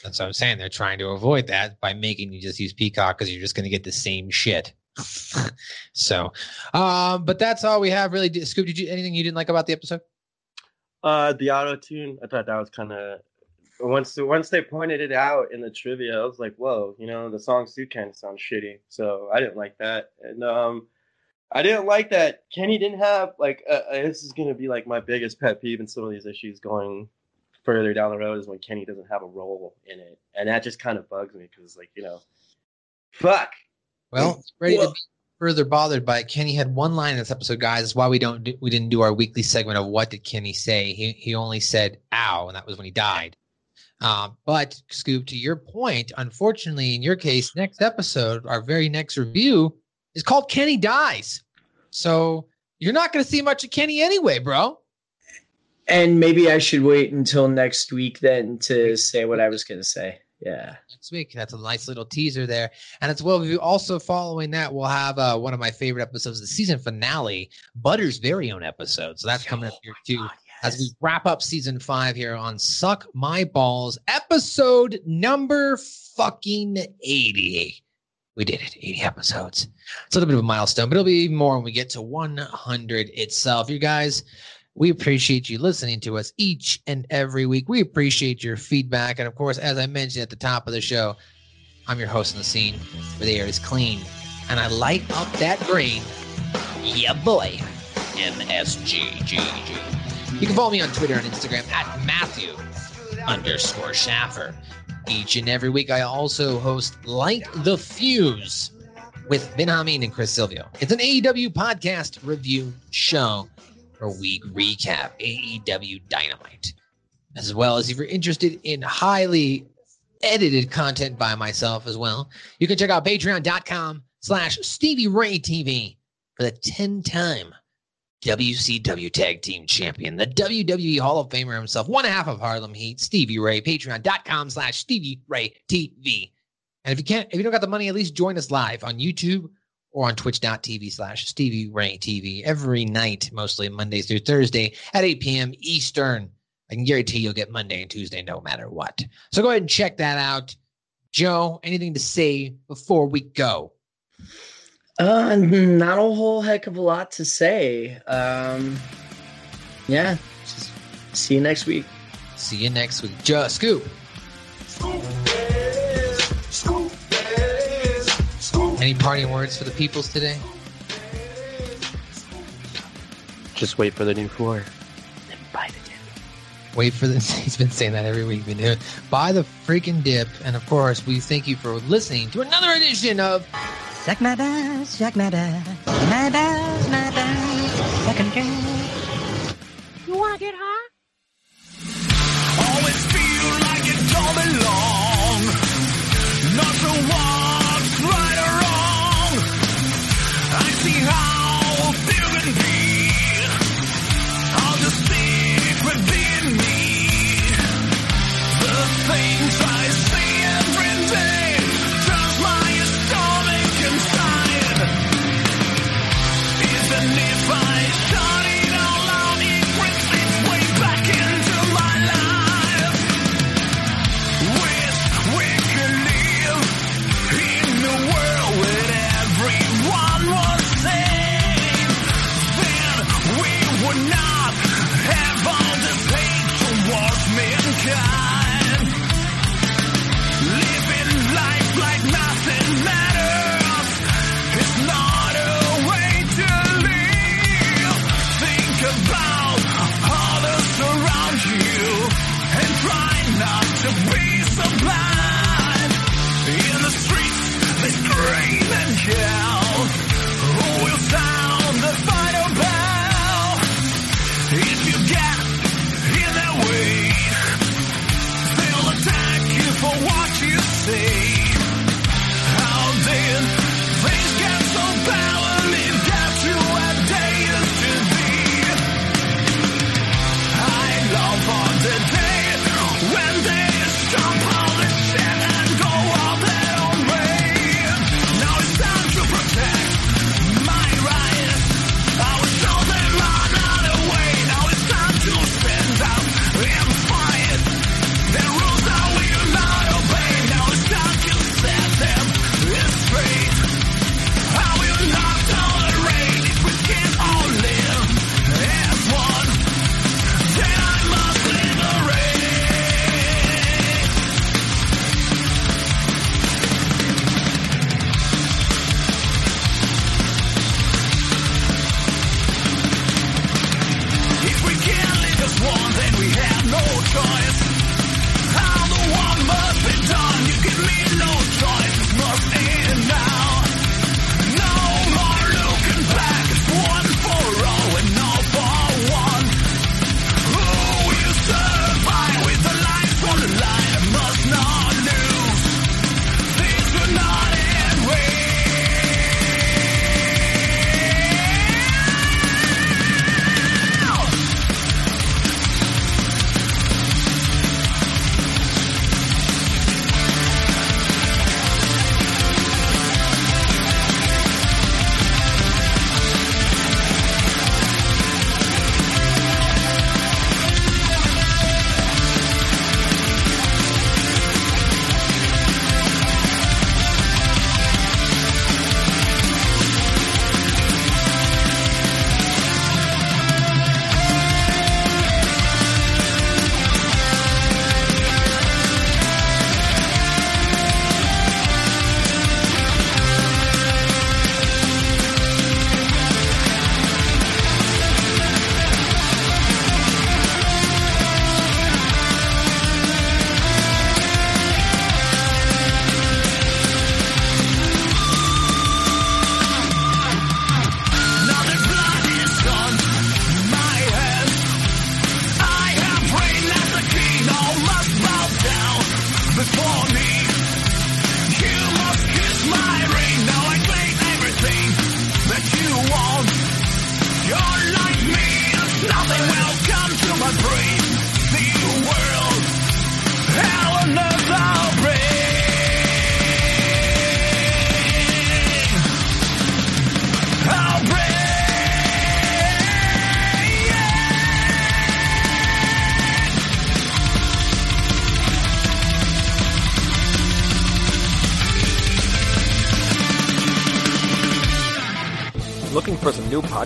That's what I'm saying. They're trying to avoid that by making you just use Peacock because you're just going to get the same shit. so, um, but that's all we have really. Scoop, did you anything you didn't like about the episode? Uh, the auto tune. I thought that was kind of once once they pointed it out in the trivia, I was like, whoa, you know, the songs do kind of sound shitty. So I didn't like that, and um, I didn't like that Kenny didn't have like uh, uh, this is gonna be like my biggest pet peeve in some of these issues going further down the road is when Kenny doesn't have a role in it, and that just kind of bugs me because like you know, fuck. Well, to be further bothered by it. Kenny had one line in this episode, guys. That's why we don't do, we didn't do our weekly segment of what did Kenny say. He he only said "ow," and that was when he died. Uh, but Scoop, to your point, unfortunately, in your case, next episode, our very next review is called Kenny Dies. So you're not going to see much of Kenny anyway, bro. And maybe I should wait until next week then to say what I was going to say. Yeah. Next week. That's a nice little teaser there. And as well, also following that, we'll have uh, one of my favorite episodes, the season finale, Butter's very own episode. So that's coming up here too. God, as we wrap up season five here on Suck My Balls, episode number fucking 80. We did it, 80 episodes. It's a little bit of a milestone, but it'll be more when we get to 100 itself. You guys, we appreciate you listening to us each and every week. We appreciate your feedback. And of course, as I mentioned at the top of the show, I'm your host on the scene where the air is clean and I light up that green. Yeah, boy. MSGGG. You can follow me on Twitter and Instagram at Matthew underscore Schaffer. Each and every week, I also host Light the Fuse with Ben Hamin and Chris Silvio. It's an AEW podcast review show where we recap AEW Dynamite. As well as if you're interested in highly edited content by myself as well, you can check out patreon.com slash Stevie Ray TV for the 10 time WCW Tag Team Champion, the WWE Hall of Famer himself, one half of Harlem Heat, Stevie Ray, patreon.com slash Stevie Ray TV. And if you can't, if you don't got the money, at least join us live on YouTube or on twitch.tv slash Stevie Ray TV every night, mostly Monday through Thursday at 8 p.m. Eastern. I can guarantee you'll get Monday and Tuesday no matter what. So go ahead and check that out. Joe, anything to say before we go? Uh, not a whole heck of a lot to say. Um, yeah, just see you next week. See you next week. Just Scoop. Scoop. Scoop. Any parting words for the peoples today? Just wait for the new floor. Wait for this. He's been saying that every week. Been doing. Buy the freaking dip, and of course, we thank you for listening to another edition of Suck my balls, suck my balls, my balls, my balls, 'em dry.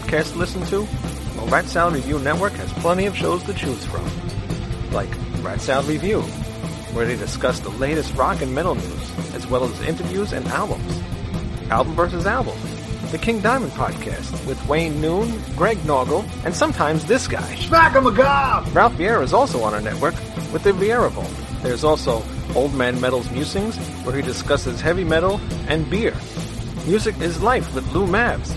Podcasts to listen to? Well, Rat Salad Review Network has plenty of shows to choose from. Like Rat Salad Review, where they discuss the latest rock and metal news, as well as interviews and albums. Album versus Album, the King Diamond Podcast, with Wayne Noon, Greg Noggle, and sometimes this guy. Smack 'em a gob! Ralph Vieira is also on our network with the Vieira Vault. There's also Old Man Metal's Musings, where he discusses heavy metal and beer. Music is Life with Lou Mavs.